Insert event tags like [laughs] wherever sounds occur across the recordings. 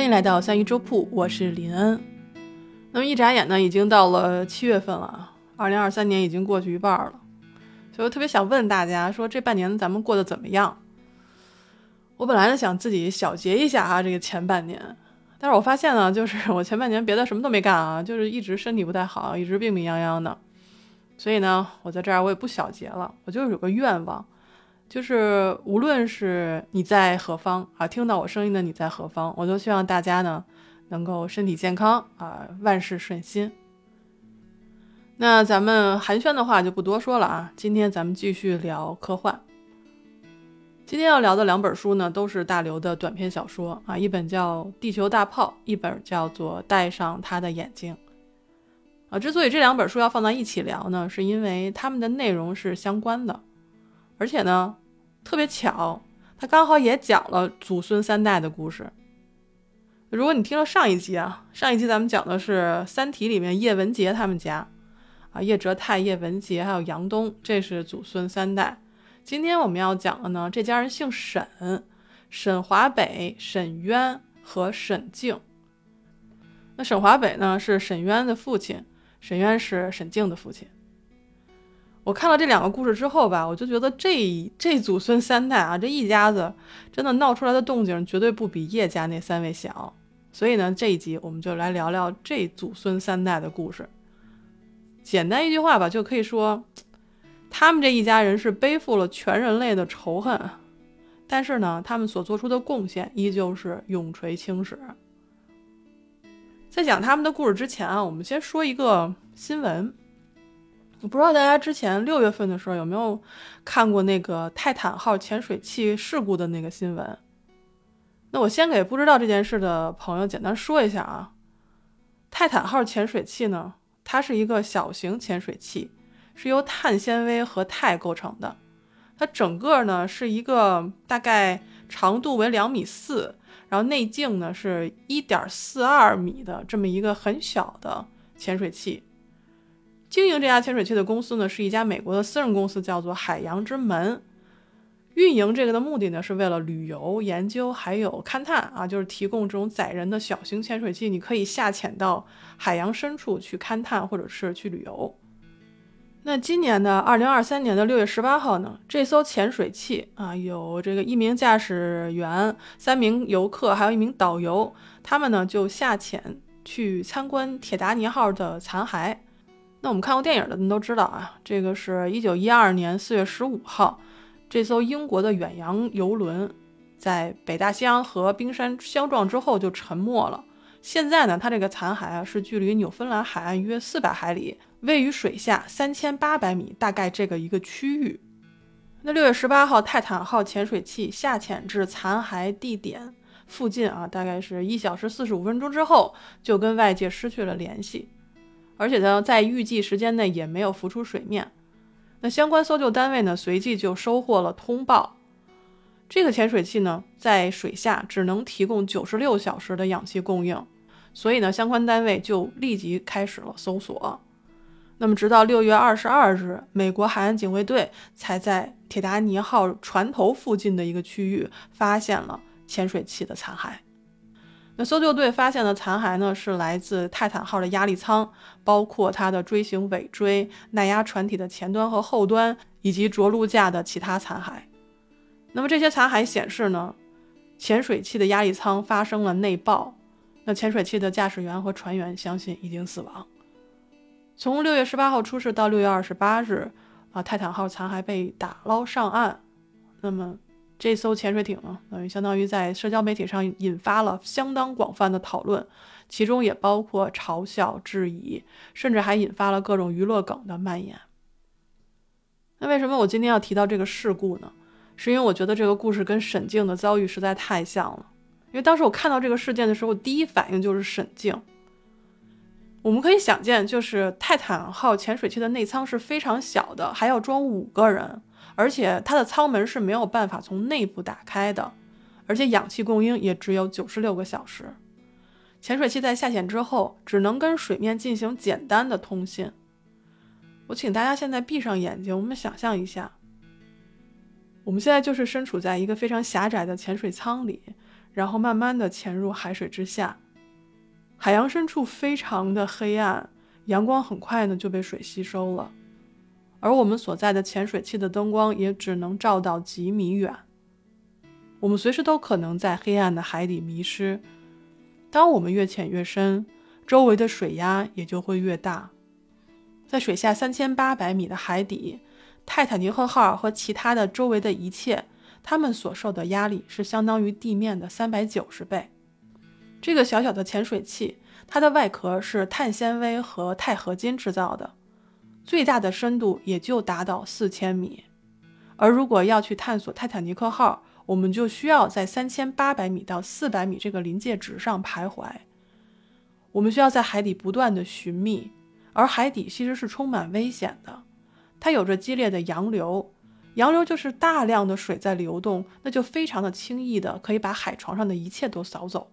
欢迎来到三鱼粥铺，我是林恩。那么一眨眼呢，已经到了七月份了，二零二三年已经过去一半了，所以我特别想问大家，说这半年咱们过得怎么样？我本来呢想自己小结一下啊，这个前半年，但是我发现呢，就是 [laughs] 我前半年别的什么都没干啊，就是一直身体不太好，一直病病殃殃的，所以呢，我在这儿我也不小结了，我就是有个愿望。就是无论是你在何方啊，听到我声音的你在何方，我都希望大家呢能够身体健康啊，万事顺心。那咱们寒暄的话就不多说了啊，今天咱们继续聊科幻。今天要聊的两本书呢，都是大刘的短篇小说啊，一本叫《地球大炮》，一本叫做《戴上他的眼睛》啊。之所以这两本书要放在一起聊呢，是因为它们的内容是相关的，而且呢。特别巧，他刚好也讲了祖孙三代的故事。如果你听了上一集啊，上一集咱们讲的是《三体》里面叶文洁他们家，啊，叶哲泰、叶文洁还有杨东，这是祖孙三代。今天我们要讲的呢，这家人姓沈，沈华北、沈渊和沈静。那沈华北呢是沈渊的父亲，沈渊是沈静的父亲。我看了这两个故事之后吧，我就觉得这这祖孙三代啊，这一家子真的闹出来的动静绝对不比叶家那三位小。所以呢，这一集我们就来聊聊这祖孙三代的故事。简单一句话吧，就可以说，他们这一家人是背负了全人类的仇恨，但是呢，他们所做出的贡献依旧是永垂青史。在讲他们的故事之前啊，我们先说一个新闻。我不知道大家之前六月份的时候有没有看过那个泰坦号潜水器事故的那个新闻？那我先给不知道这件事的朋友简单说一下啊。泰坦号潜水器呢，它是一个小型潜水器，是由碳纤维和钛构成的。它整个呢是一个大概长度为两米四，然后内径呢是一点四二米的这么一个很小的潜水器。经营这家潜水器的公司呢，是一家美国的私人公司，叫做海洋之门。运营这个的目的呢，是为了旅游、研究还有勘探啊，就是提供这种载人的小型潜水器，你可以下潜到海洋深处去勘探或者是去旅游。那今年的二零二三年的六月十八号呢，这艘潜水器啊，有这个一名驾驶员、三名游客，还有一名导游，他们呢就下潜去参观铁达尼号的残骸。那我们看过电影的，人都知道啊，这个是一九一二年四月十五号，这艘英国的远洋游轮在北大西洋和冰山相撞之后就沉没了。现在呢，它这个残骸啊是距离纽芬兰海岸约四百海里，位于水下三千八百米，大概这个一个区域。那六月十八号，泰坦号潜水器下潜至残骸地点附近啊，大概是一小时四十五分钟之后，就跟外界失去了联系。而且呢，在预计时间内也没有浮出水面。那相关搜救单位呢，随即就收获了通报。这个潜水器呢，在水下只能提供九十六小时的氧气供应，所以呢，相关单位就立即开始了搜索。那么，直到六月二十二日，美国海岸警卫队才在铁达尼号船头附近的一个区域发现了潜水器的残骸。那搜救队发现的残骸呢，是来自泰坦号的压力舱，包括它的锥形尾椎、耐压船体的前端和后端，以及着陆架的其他残骸。那么这些残骸显示呢，潜水器的压力舱发生了内爆。那潜水器的驾驶员和船员相信已经死亡。从六月十八号出事到六月二十八日，啊，泰坦号残骸被打捞上岸。那么。这艘潜水艇呢，等于相当于在社交媒体上引发了相当广泛的讨论，其中也包括嘲笑、质疑，甚至还引发了各种娱乐梗的蔓延。那为什么我今天要提到这个事故呢？是因为我觉得这个故事跟沈静的遭遇实在太像了。因为当时我看到这个事件的时候，第一反应就是沈静。我们可以想见，就是泰坦号潜水器的内舱是非常小的，还要装五个人。而且它的舱门是没有办法从内部打开的，而且氧气供应也只有九十六个小时。潜水器在下潜之后，只能跟水面进行简单的通信。我请大家现在闭上眼睛，我们想象一下，我们现在就是身处在一个非常狭窄的潜水舱里，然后慢慢的潜入海水之下。海洋深处非常的黑暗，阳光很快呢就被水吸收了，而我们所在的潜水器的灯光也只能照到几米远。我们随时都可能在黑暗的海底迷失。当我们越潜越深，周围的水压也就会越大。在水下三千八百米的海底，泰坦尼克号和其他的周围的一切，它们所受的压力是相当于地面的三百九十倍。这个小小的潜水器，它的外壳是碳纤维和钛合金制造的，最大的深度也就达到四千米。而如果要去探索泰坦尼克号，我们就需要在三千八百米到四百米这个临界值上徘徊。我们需要在海底不断的寻觅，而海底其实是充满危险的，它有着激烈的洋流，洋流就是大量的水在流动，那就非常的轻易的可以把海床上的一切都扫走。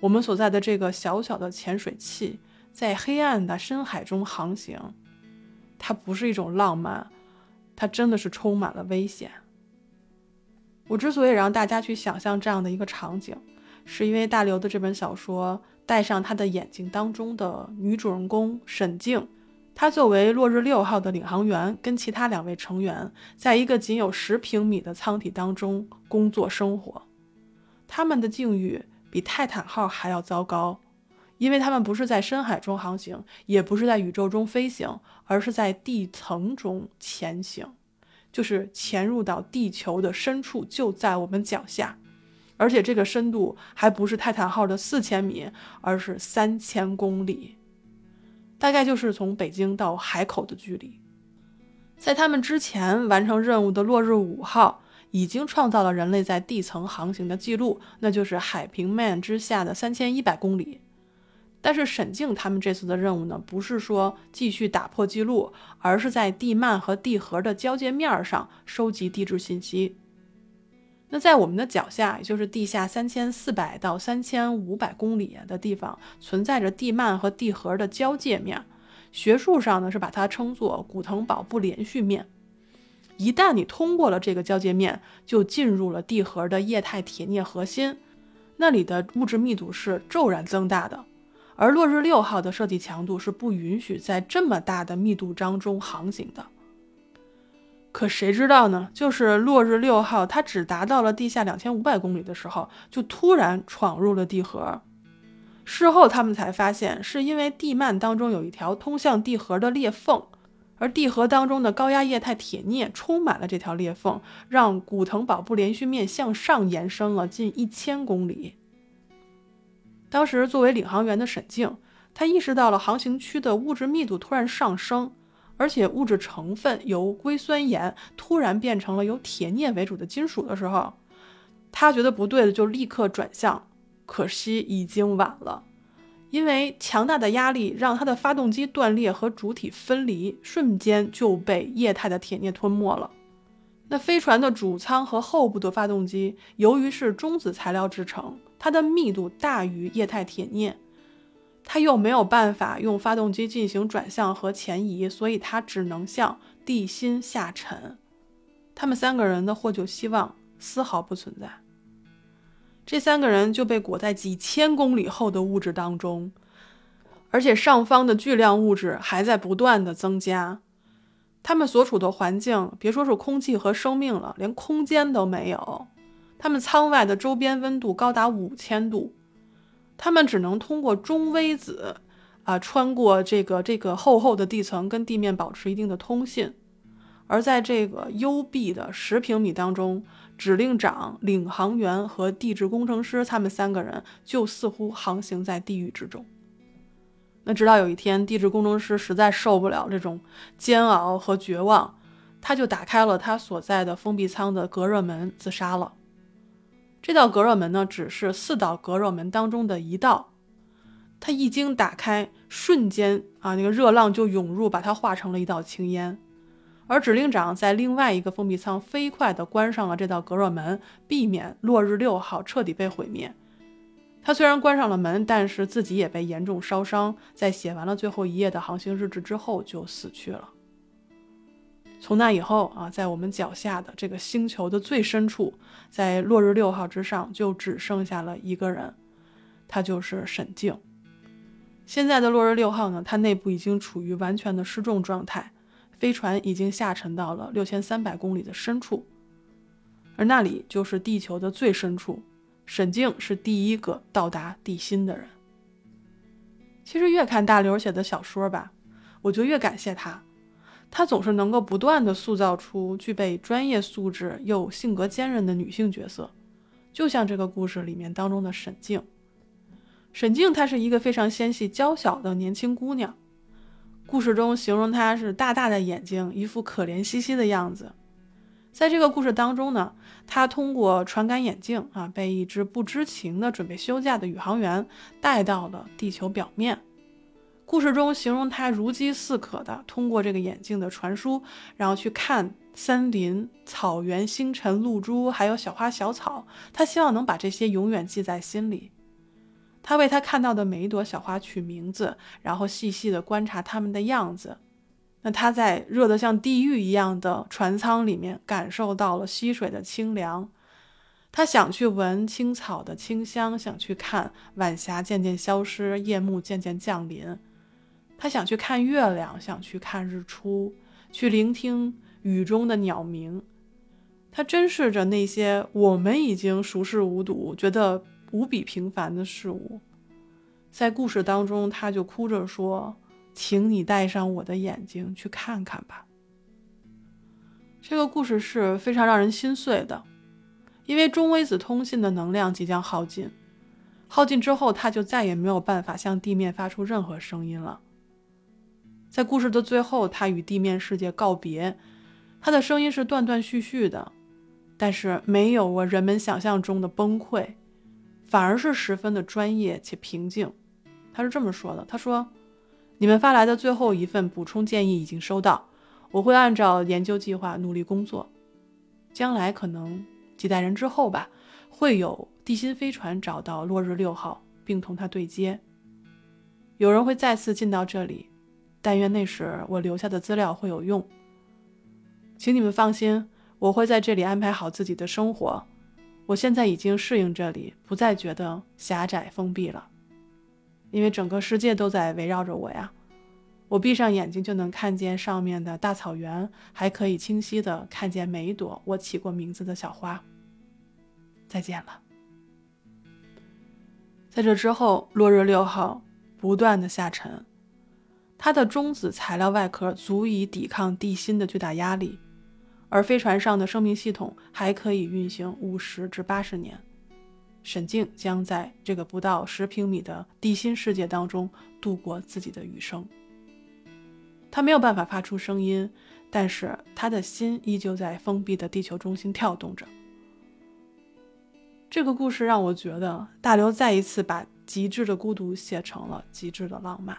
我们所在的这个小小的潜水器，在黑暗的深海中航行，它不是一种浪漫，它真的是充满了危险。我之所以让大家去想象这样的一个场景，是因为大刘的这本小说《戴上他的眼睛》当中的女主人公沈静，她作为落日六号的领航员，跟其他两位成员，在一个仅有十平米的舱体当中工作生活，他们的境遇。比泰坦号还要糟糕，因为他们不是在深海中航行，也不是在宇宙中飞行，而是在地层中前行，就是潜入到地球的深处，就在我们脚下，而且这个深度还不是泰坦号的四千米，而是三千公里，大概就是从北京到海口的距离。在他们之前完成任务的落日五号。已经创造了人类在地层航行的记录，那就是海平面之下的三千一百公里。但是沈静他们这次的任务呢，不是说继续打破记录，而是在地幔和地核的交界面上收集地质信息。那在我们的脚下，也就是地下三千四百到三千五百公里的地方，存在着地幔和地核的交界面，学术上呢是把它称作古腾堡不连续面。一旦你通过了这个交界面，就进入了地核的液态铁镍核心，那里的物质密度是骤然增大的。而落日六号的设计强度是不允许在这么大的密度当中航行的。可谁知道呢？就是落日六号，它只达到了地下两千五百公里的时候，就突然闯入了地核。事后他们才发现，是因为地幔当中有一条通向地核的裂缝。而地核当中的高压液态铁镍充满了这条裂缝，让古腾堡不连续面向上延伸了近一千公里。当时作为领航员的沈静，他意识到了航行区的物质密度突然上升，而且物质成分由硅酸盐突然变成了由铁镍为主的金属的时候，他觉得不对的，就立刻转向，可惜已经晚了。因为强大的压力让它的发动机断裂和主体分离，瞬间就被液态的铁镍吞没了。那飞船的主舱和后部的发动机，由于是中子材料制成，它的密度大于液态铁镍，它又没有办法用发动机进行转向和前移，所以它只能向地心下沉。他们三个人的获救希望丝毫不存在。这三个人就被裹在几千公里后的物质当中，而且上方的巨量物质还在不断的增加。他们所处的环境，别说是空气和生命了，连空间都没有。他们舱外的周边温度高达五千度，他们只能通过中微子啊，穿过这个这个厚厚的地层，跟地面保持一定的通信。而在这个幽闭的十平米当中，指令长、领航员和地质工程师，他们三个人就似乎航行在地狱之中。那直到有一天，地质工程师实在受不了这种煎熬和绝望，他就打开了他所在的封闭舱的隔热门，自杀了。这道隔热门呢，只是四道隔热门当中的一道，它一经打开，瞬间啊，那个热浪就涌入，把它化成了一道青烟。而指令长在另外一个封闭舱飞快地关上了这道隔热门，避免落日六号彻底被毁灭。他虽然关上了门，但是自己也被严重烧伤，在写完了最后一页的航行日志之后就死去了。从那以后啊，在我们脚下的这个星球的最深处，在落日六号之上，就只剩下了一个人，他就是沈静。现在的落日六号呢，它内部已经处于完全的失重状态，飞船已经下沉到了六千三百公里的深处，而那里就是地球的最深处。沈静是第一个到达地心的人。其实越看大刘写的小说吧，我就越感谢他。她总是能够不断的塑造出具备专业素质又性格坚韧的女性角色，就像这个故事里面当中的沈静。沈静她是一个非常纤细娇小的年轻姑娘，故事中形容她是大大的眼睛，一副可怜兮兮的样子。在这个故事当中呢，她通过传感眼镜啊，被一只不知情的准备休假的宇航员带到了地球表面。故事中形容他如饥似渴的通过这个眼镜的传输，然后去看森林、草原、星辰、露珠，还有小花小草。他希望能把这些永远记在心里。他为他看到的每一朵小花取名字，然后细细的观察它们的样子。那他在热得像地狱一样的船舱里面，感受到了溪水的清凉。他想去闻青草的清香，想去看晚霞渐渐消失，夜幕渐渐降临。他想去看月亮，想去看日出，去聆听雨中的鸟鸣。他珍视着那些我们已经熟视无睹、觉得无比平凡的事物。在故事当中，他就哭着说：“请你带上我的眼睛去看看吧。”这个故事是非常让人心碎的，因为中微子通信的能量即将耗尽，耗尽之后，他就再也没有办法向地面发出任何声音了。在故事的最后，他与地面世界告别，他的声音是断断续续的，但是没有我人们想象中的崩溃，反而是十分的专业且平静。他是这么说的：“他说，你们发来的最后一份补充建议已经收到，我会按照研究计划努力工作。将来可能几代人之后吧，会有地心飞船找到落日六号，并同它对接，有人会再次进到这里。”但愿那时我留下的资料会有用。请你们放心，我会在这里安排好自己的生活。我现在已经适应这里，不再觉得狭窄封闭了，因为整个世界都在围绕着我呀。我闭上眼睛就能看见上面的大草原，还可以清晰的看见每一朵我起过名字的小花。再见了。在这之后，落日六号不断的下沉。它的中子材料外壳足以抵抗地心的巨大压力，而飞船上的生命系统还可以运行五十至八十年。沈静将在这个不到十平米的地心世界当中度过自己的余生。他没有办法发出声音，但是他的心依旧在封闭的地球中心跳动着。这个故事让我觉得大刘再一次把极致的孤独写成了极致的浪漫。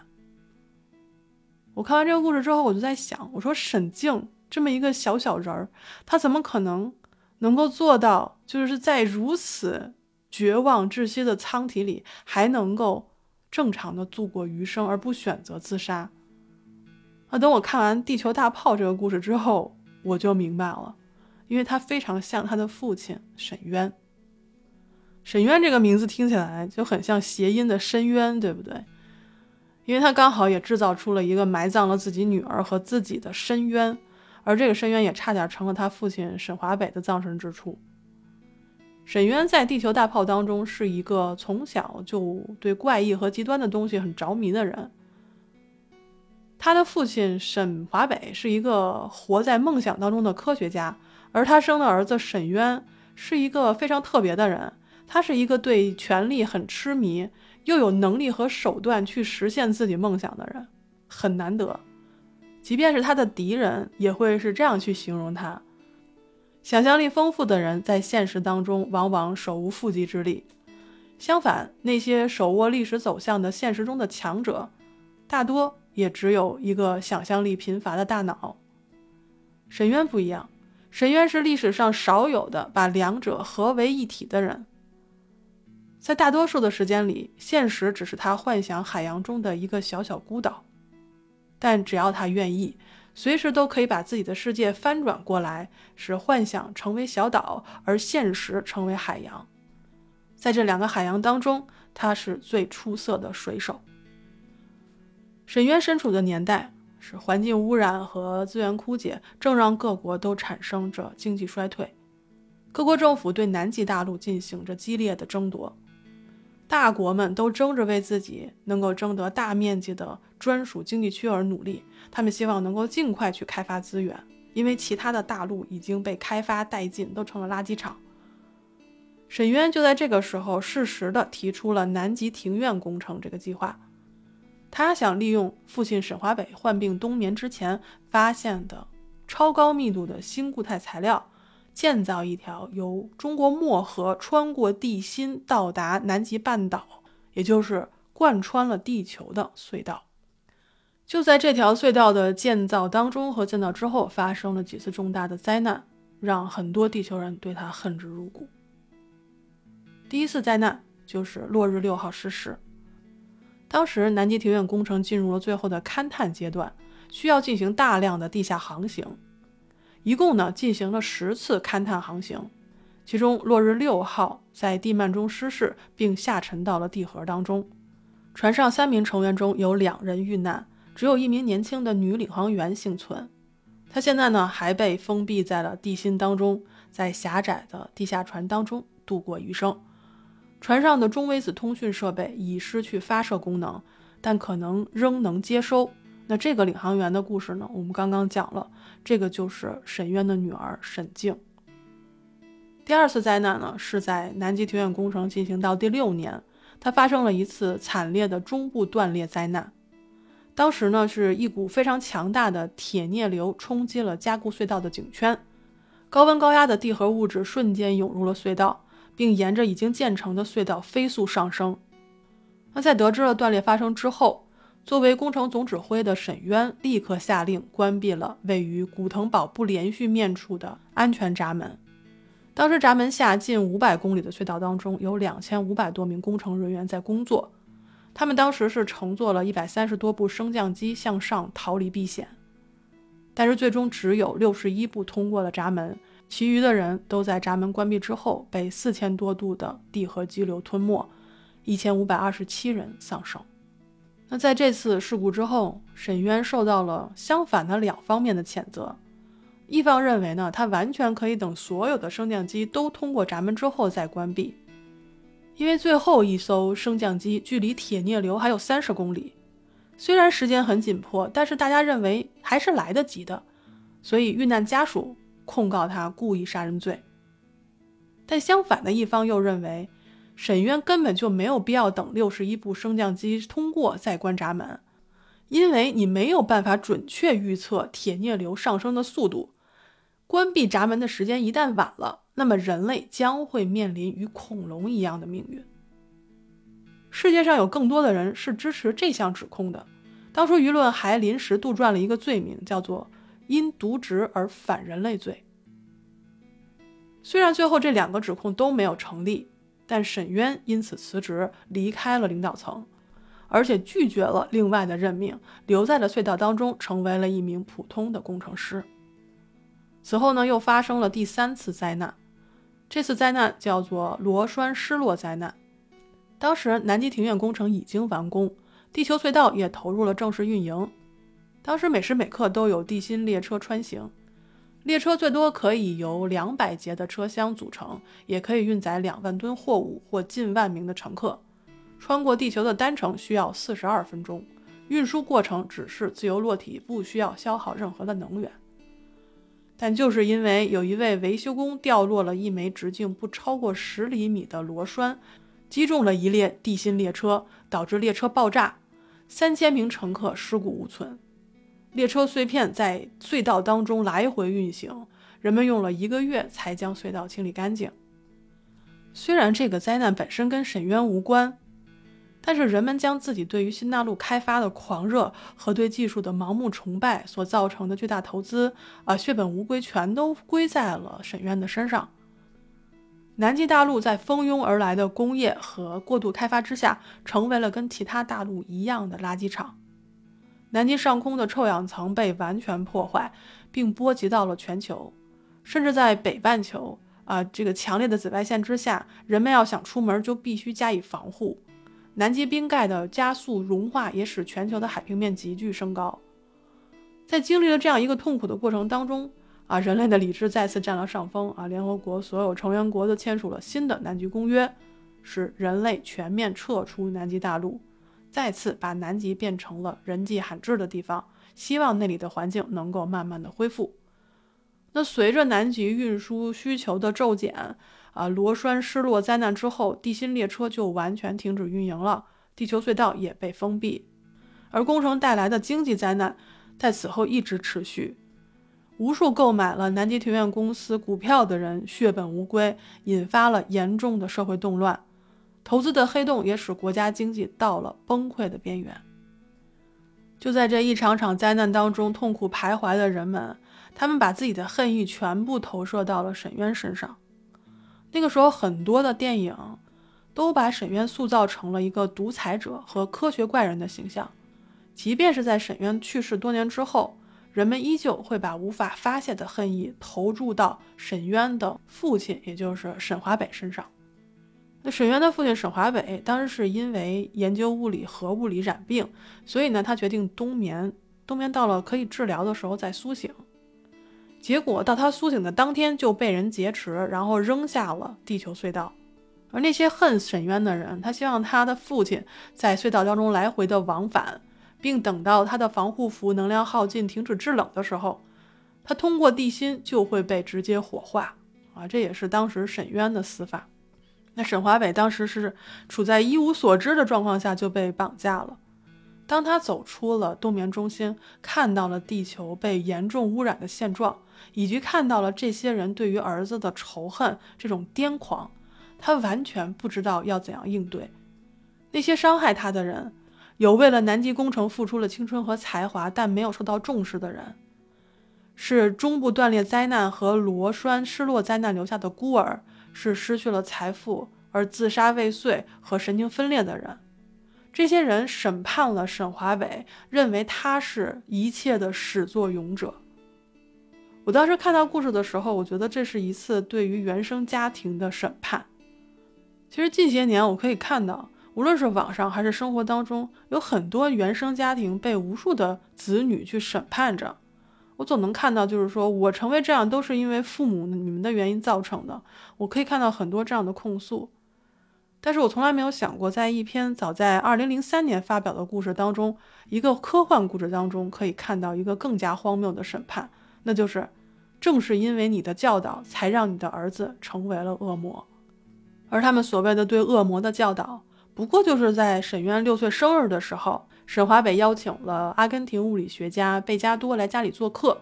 我看完这个故事之后，我就在想，我说沈静这么一个小小人儿，他怎么可能能够做到，就是在如此绝望窒息的舱体里，还能够正常的度过余生，而不选择自杀？啊，等我看完《地球大炮》这个故事之后，我就明白了，因为他非常像他的父亲沈渊。沈渊这个名字听起来就很像谐音的深渊，对不对？因为他刚好也制造出了一个埋葬了自己女儿和自己的深渊，而这个深渊也差点成了他父亲沈华北的葬身之处。沈渊在《地球大炮》当中是一个从小就对怪异和极端的东西很着迷的人。他的父亲沈华北是一个活在梦想当中的科学家，而他生的儿子沈渊是一个非常特别的人，他是一个对权力很痴迷。又有能力和手段去实现自己梦想的人，很难得。即便是他的敌人，也会是这样去形容他：想象力丰富的人，在现实当中往往手无缚鸡之力；相反，那些手握历史走向的现实中的强者，大多也只有一个想象力贫乏的大脑。沈渊不一样，沈渊是历史上少有的把两者合为一体的人。在大多数的时间里，现实只是他幻想海洋中的一个小小孤岛，但只要他愿意，随时都可以把自己的世界翻转过来，使幻想成为小岛，而现实成为海洋。在这两个海洋当中，他是最出色的水手。沈渊身处的年代是环境污染和资源枯竭，正让各国都产生着经济衰退。各国政府对南极大陆进行着激烈的争夺，大国们都争着为自己能够争得大面积的专属经济区而努力。他们希望能够尽快去开发资源，因为其他的大陆已经被开发殆尽，都成了垃圾场。沈渊就在这个时候适时的提出了南极庭院工程这个计划。他想利用父亲沈华北患病冬眠之前发现的超高密度的新固态材料。建造一条由中国漠河穿过地心到达南极半岛，也就是贯穿了地球的隧道。就在这条隧道的建造当中和建造之后，发生了几次重大的灾难，让很多地球人对他恨之入骨。第一次灾难就是落日六号失事。当时南极庭院工程进入了最后的勘探阶段，需要进行大量的地下航行。一共呢进行了十次勘探航行，其中落日六号在地幔中失事，并下沉到了地核当中。船上三名成员中有两人遇难，只有一名年轻的女领航员幸存。她现在呢还被封闭在了地心当中，在狭窄的地下船当中度过余生。船上的中微子通讯设备已失去发射功能，但可能仍能接收。那这个领航员的故事呢？我们刚刚讲了，这个就是沈渊的女儿沈静。第二次灾难呢，是在南极庭院工程进行到第六年，它发生了一次惨烈的中部断裂灾难。当时呢，是一股非常强大的铁镍流冲击了加固隧道的井圈，高温高压的地核物质瞬间涌入了隧道，并沿着已经建成的隧道飞速上升。那在得知了断裂发生之后，作为工程总指挥的沈渊立刻下令关闭了位于古腾堡不连续面处的安全闸门。当时闸门下近五百公里的隧道当中，有两千五百多名工程人员在工作。他们当时是乘坐了一百三十多部升降机向上逃离避险，但是最终只有六十一部通过了闸门，其余的人都在闸门关闭之后被四千多度的地核激流吞没，一千五百二十七人丧生。那在这次事故之后，沈渊受到了相反的两方面的谴责。一方认为呢，他完全可以等所有的升降机都通过闸门之后再关闭，因为最后一艘升降机距离铁镍流还有三十公里，虽然时间很紧迫，但是大家认为还是来得及的，所以遇难家属控告他故意杀人罪。但相反的一方又认为。沈渊根本就没有必要等六十一部升降机通过再关闸门，因为你没有办法准确预测铁镍流上升的速度。关闭闸门的时间一旦晚了，那么人类将会面临与恐龙一样的命运。世界上有更多的人是支持这项指控的。当初舆论还临时杜撰了一个罪名，叫做“因渎职而反人类罪”。虽然最后这两个指控都没有成立。但沈渊因此辞职，离开了领导层，而且拒绝了另外的任命，留在了隧道当中，成为了一名普通的工程师。此后呢，又发生了第三次灾难，这次灾难叫做螺栓失落灾难。当时南极庭院工程已经完工，地球隧道也投入了正式运营，当时每时每刻都有地心列车穿行。列车最多可以由两百节的车厢组成，也可以运载两万吨货物或近万名的乘客。穿过地球的单程需要四十二分钟，运输过程只是自由落体，不需要消耗任何的能源。但就是因为有一位维修工掉落了一枚直径不超过十厘米的螺栓，击中了一列地心列车，导致列车爆炸，三千名乘客尸骨无存。列车碎片在隧道当中来回运行，人们用了一个月才将隧道清理干净。虽然这个灾难本身跟沈渊无关，但是人们将自己对于新大陆开发的狂热和对技术的盲目崇拜所造成的巨大投资啊，血本无归，全都归在了沈渊的身上。南极大陆在蜂拥而来的工业和过度开发之下，成为了跟其他大陆一样的垃圾场。南极上空的臭氧层被完全破坏，并波及到了全球，甚至在北半球啊，这个强烈的紫外线之下，人们要想出门就必须加以防护。南极冰盖的加速融化也使全球的海平面急剧升高。在经历了这样一个痛苦的过程当中，啊，人类的理智再次占了上风啊！联合国所有成员国都签署了新的南极公约，使人类全面撤出南极大陆，再次把南极变成了人迹罕至的地方，希望那里的环境能够慢慢的恢复。那随着南极运输需求的骤减，啊，螺栓失落灾难之后，地心列车就完全停止运营了，地球隧道也被封闭，而工程带来的经济灾难在此后一直持续。无数购买了南极庭院公司股票的人血本无归，引发了严重的社会动乱。投资的黑洞也使国家经济到了崩溃的边缘。就在这一场场灾难当中，痛苦徘徊的人们，他们把自己的恨意全部投射到了沈渊身上。那个时候，很多的电影都把沈渊塑造成了一个独裁者和科学怪人的形象，即便是在沈渊去世多年之后。人们依旧会把无法发泄的恨意投注到沈渊的父亲，也就是沈华北身上。那沈渊的父亲沈华北当时是因为研究物理核物理染病，所以呢，他决定冬眠。冬眠到了可以治疗的时候再苏醒。结果到他苏醒的当天就被人劫持，然后扔下了地球隧道。而那些恨沈渊的人，他希望他的父亲在隧道当中来回的往返。并等到他的防护服能量耗尽、停止制冷的时候，他通过地心就会被直接火化啊！这也是当时沈渊的死法。那沈华北当时是处在一无所知的状况下就被绑架了。当他走出了冬眠中心，看到了地球被严重污染的现状，以及看到了这些人对于儿子的仇恨这种癫狂，他完全不知道要怎样应对那些伤害他的人。有为了南极工程付出了青春和才华，但没有受到重视的人，是中部断裂灾难和螺栓失落灾难留下的孤儿，是失去了财富而自杀未遂和神经分裂的人。这些人审判了沈华伟，认为他是一切的始作俑者。我当时看到故事的时候，我觉得这是一次对于原生家庭的审判。其实近些年我可以看到。无论是网上还是生活当中，有很多原生家庭被无数的子女去审判着。我总能看到，就是说我成为这样都是因为父母你们的原因造成的。我可以看到很多这样的控诉，但是我从来没有想过，在一篇早在二零零三年发表的故事当中，一个科幻故事当中，可以看到一个更加荒谬的审判，那就是正是因为你的教导，才让你的儿子成为了恶魔，而他们所谓的对恶魔的教导。不过就是在沈渊六岁生日的时候，沈华北邀请了阿根廷物理学家贝加多来家里做客，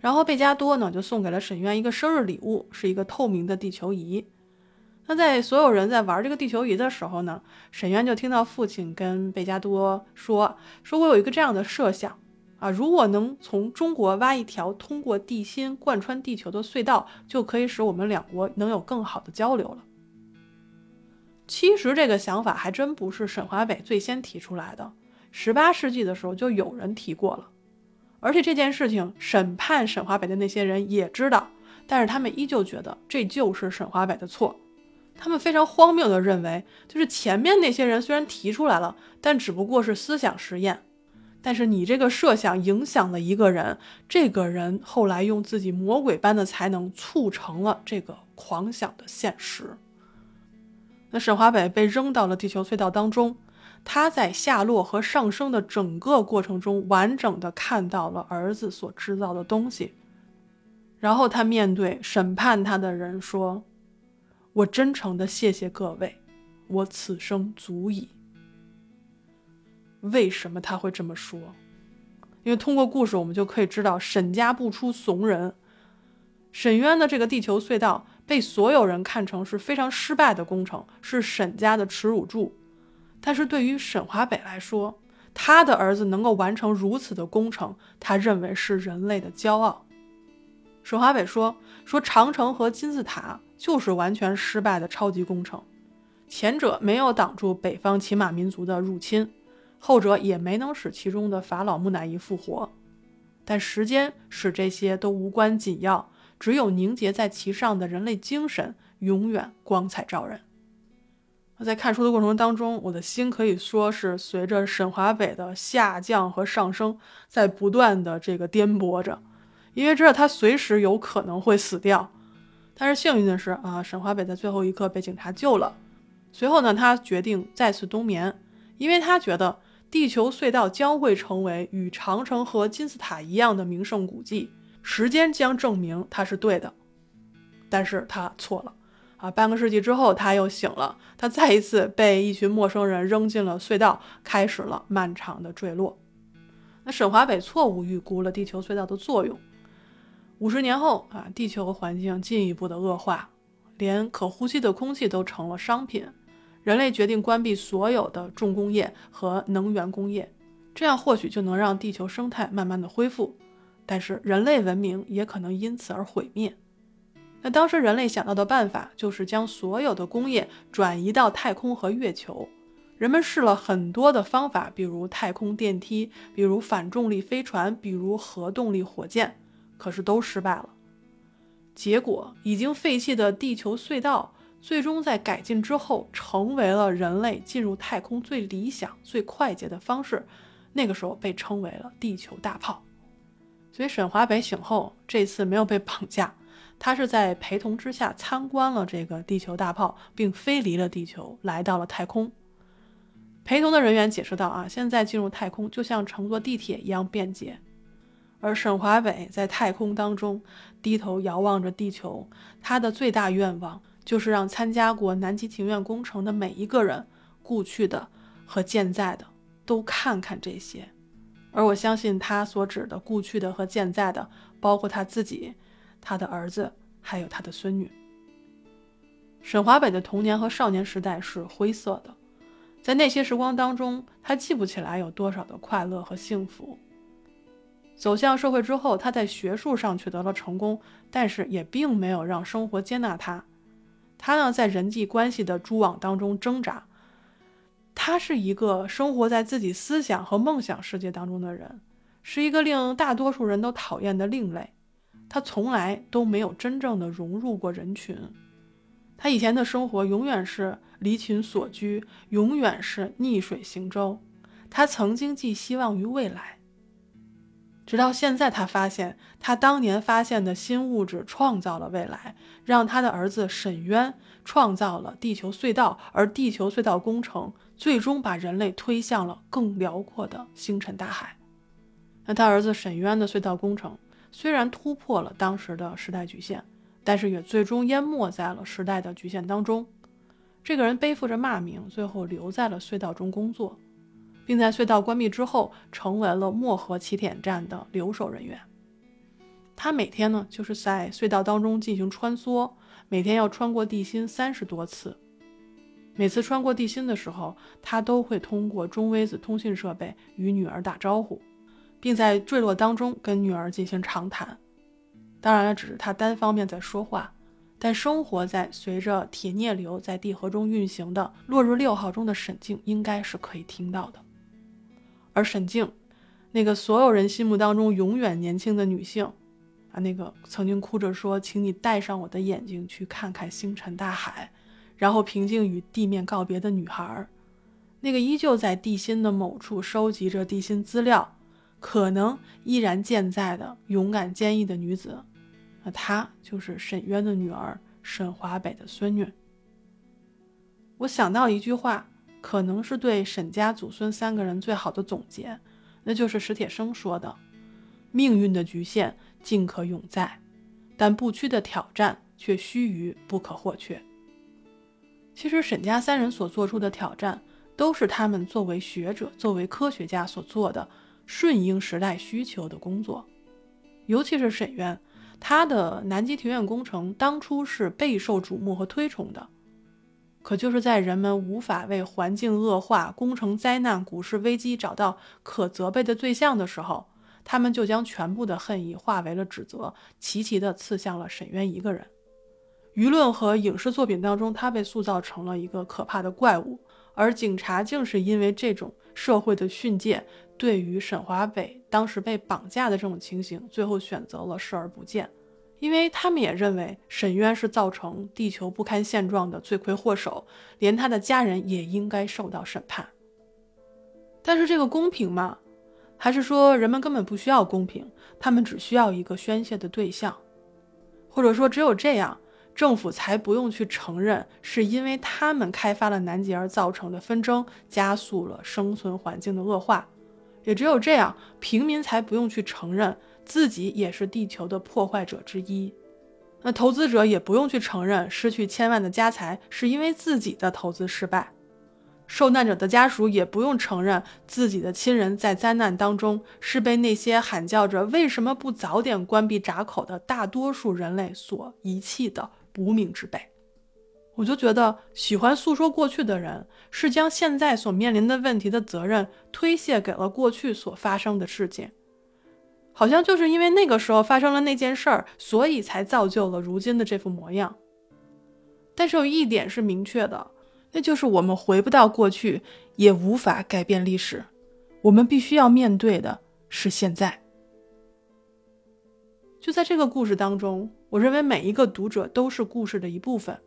然后贝加多呢就送给了沈渊一个生日礼物，是一个透明的地球仪。那在所有人在玩这个地球仪的时候呢，沈渊就听到父亲跟贝加多说：“说我有一个这样的设想啊，如果能从中国挖一条通过地心贯穿地球的隧道，就可以使我们两国能有更好的交流了。”其实这个想法还真不是沈华北最先提出来的，十八世纪的时候就有人提过了，而且这件事情审判沈华北的那些人也知道，但是他们依旧觉得这就是沈华北的错，他们非常荒谬的认为，就是前面那些人虽然提出来了，但只不过是思想实验，但是你这个设想影响了一个人，这个人后来用自己魔鬼般的才能促成了这个狂想的现实。那沈华北被扔到了地球隧道当中，他在下落和上升的整个过程中，完整的看到了儿子所制造的东西。然后他面对审判他的人说：“我真诚的谢谢各位，我此生足矣。”为什么他会这么说？因为通过故事，我们就可以知道沈家不出怂人。沈渊的这个地球隧道。被所有人看成是非常失败的工程，是沈家的耻辱柱。但是对于沈华北来说，他的儿子能够完成如此的工程，他认为是人类的骄傲。沈华北说：“说长城和金字塔就是完全失败的超级工程，前者没有挡住北方骑马民族的入侵，后者也没能使其中的法老木乃伊复活。但时间使这些都无关紧要，只有凝结在其上的人类精神永远光彩照人。在看书的过程当中，我的心可以说是随着沈华北的下降和上升，在不断的这个颠簸着，因为知道他随时有可能会死掉。但是幸运的是啊，沈华北在最后一刻被警察救了。随后呢，他决定再次冬眠，因为他觉得地球隧道将会成为与长城和金字塔一样的名胜古迹，时间将证明他是对的。但是他错了。啊，半个世纪之后，他又醒了。他再一次被一群陌生人扔进了隧道，开始了漫长的坠落。那沈华北错误预估了地球隧道的作用。五十年后啊，地球环境进一步的恶化，连可呼吸的空气都成了商品。人类决定关闭所有的重工业和能源工业，这样或许就能让地球生态慢慢的恢复。但是人类文明也可能因此而毁灭。那当时人类想到的办法就是将所有的工业转移到太空和月球。人们试了很多的方法，比如太空电梯，比如反重力飞船，比如核动力火箭，可是都失败了。结果，已经废弃的地球隧道最终在改进之后，成为了人类进入太空最理想、最快捷的方式。那个时候被称为了地球大炮。所以沈华北醒后，这次没有被绑架。他是在陪同之下参观了这个地球大炮，并飞离了地球，来到了太空。陪同的人员解释道：“啊，现在进入太空就像乘坐地铁一样便捷。”而沈华北在太空当中低头遥望着地球，他的最大愿望就是让参加过南极庭院工程的每一个人，故去的和健在的，都看看这些。而我相信他所指的故去的和健在的，包括他自己。他的儿子还有他的孙女。沈华北的童年和少年时代是灰色的，在那些时光当中，他记不起来有多少的快乐和幸福。走向社会之后，他在学术上取得了成功，但是也并没有让生活接纳他。他呢，在人际关系的蛛网当中挣扎。他是一个生活在自己思想和梦想世界当中的人，是一个令大多数人都讨厌的另类。他从来都没有真正的融入过人群，他以前的生活永远是离群所居，永远是逆水行舟。他曾经寄希望于未来，直到现在，他发现他当年发现的新物质创造了未来，让他的儿子沈渊创造了地球隧道，而地球隧道工程最终把人类推向了更辽阔的星辰大海。那他儿子沈渊的隧道工程。虽然突破了当时的时代局限，但是也最终淹没在了时代的局限当中。这个人背负着骂名，最后留在了隧道中工作，并在隧道关闭之后成为了漠河起点站的留守人员。他每天呢就是在隧道当中进行穿梭，每天要穿过地心三十多次。每次穿过地心的时候，他都会通过中微子通信设备与女儿打招呼。并在坠落当中跟女儿进行长谈，当然了，只是他单方面在说话。但生活在随着铁镍流在地核中运行的落日六号中的沈静，应该是可以听到的。而沈静，那个所有人心目当中永远年轻的女性，啊，那个曾经哭着说：“请你带上我的眼睛去看看星辰大海，然后平静与地面告别的女孩，那个依旧在地心的某处收集着地心资料。”可能依然健在的勇敢坚毅的女子，那她就是沈渊的女儿沈华北的孙女。我想到一句话，可能是对沈家祖孙三个人最好的总结，那就是史铁生说的：“命运的局限尽可永在，但不屈的挑战却须臾不可或缺。”其实沈家三人所做出的挑战，都是他们作为学者、作为科学家所做的。顺应时代需求的工作，尤其是沈渊，他的南极庭院工程当初是备受瞩目和推崇的。可就是在人们无法为环境恶化、工程灾难、股市危机找到可责备的对象的时候，他们就将全部的恨意化为了指责，齐齐地刺向了沈渊一个人。舆论和影视作品当中，他被塑造成了一个可怕的怪物。而警察竟是因为这种社会的训诫，对于沈华北当时被绑架的这种情形，最后选择了视而不见，因为他们也认为沈渊是造成地球不堪现状的罪魁祸首，连他的家人也应该受到审判。但是这个公平吗？还是说人们根本不需要公平，他们只需要一个宣泄的对象，或者说只有这样，政府才不用去承认是因为他们开发了南极而造成的纷争，加速了生存环境的恶化，也只有这样，平民才不用去承认自己也是地球的破坏者之一，那投资者也不用去承认失去千万的家财是因为自己的投资失败。受难者的家属也不用承认自己的亲人在灾难当中是被那些喊叫着“为什么不早点关闭闸口”的大多数人类所遗弃的无名之辈。我就觉得，喜欢诉说过去的人，是将现在所面临的问题的责任推卸给了过去所发生的事件，好像就是因为那个时候发生了那件事儿，所以才造就了如今的这副模样。但是有一点是明确的。那就是我们回不到过去，也无法改变历史。我们必须要面对的是现在。就在这个故事当中，我认为每一个读者都是故事的一部分，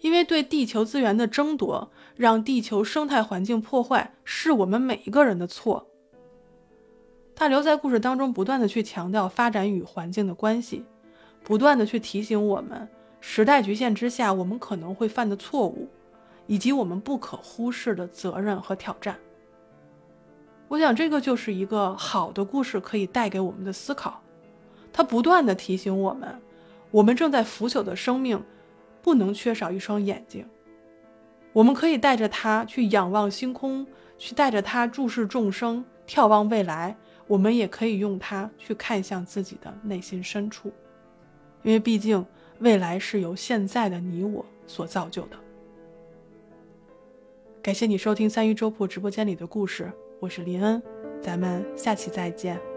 因为对地球资源的争夺，让地球生态环境破坏，是我们每一个人的错。大刘在故事当中不断的去强调发展与环境的关系，不断的去提醒我们，时代局限之下，我们可能会犯的错误。以及我们不可忽视的责任和挑战。我想，这个就是一个好的故事可以带给我们的思考。它不断的提醒我们，我们正在腐朽的生命不能缺少一双眼睛。我们可以带着它去仰望星空，去带着它注视众生，眺望未来。我们也可以用它去看向自己的内心深处，因为毕竟未来是由现在的你我所造就的。感谢你收听三一粥铺直播间里的故事，我是林恩，咱们下期再见。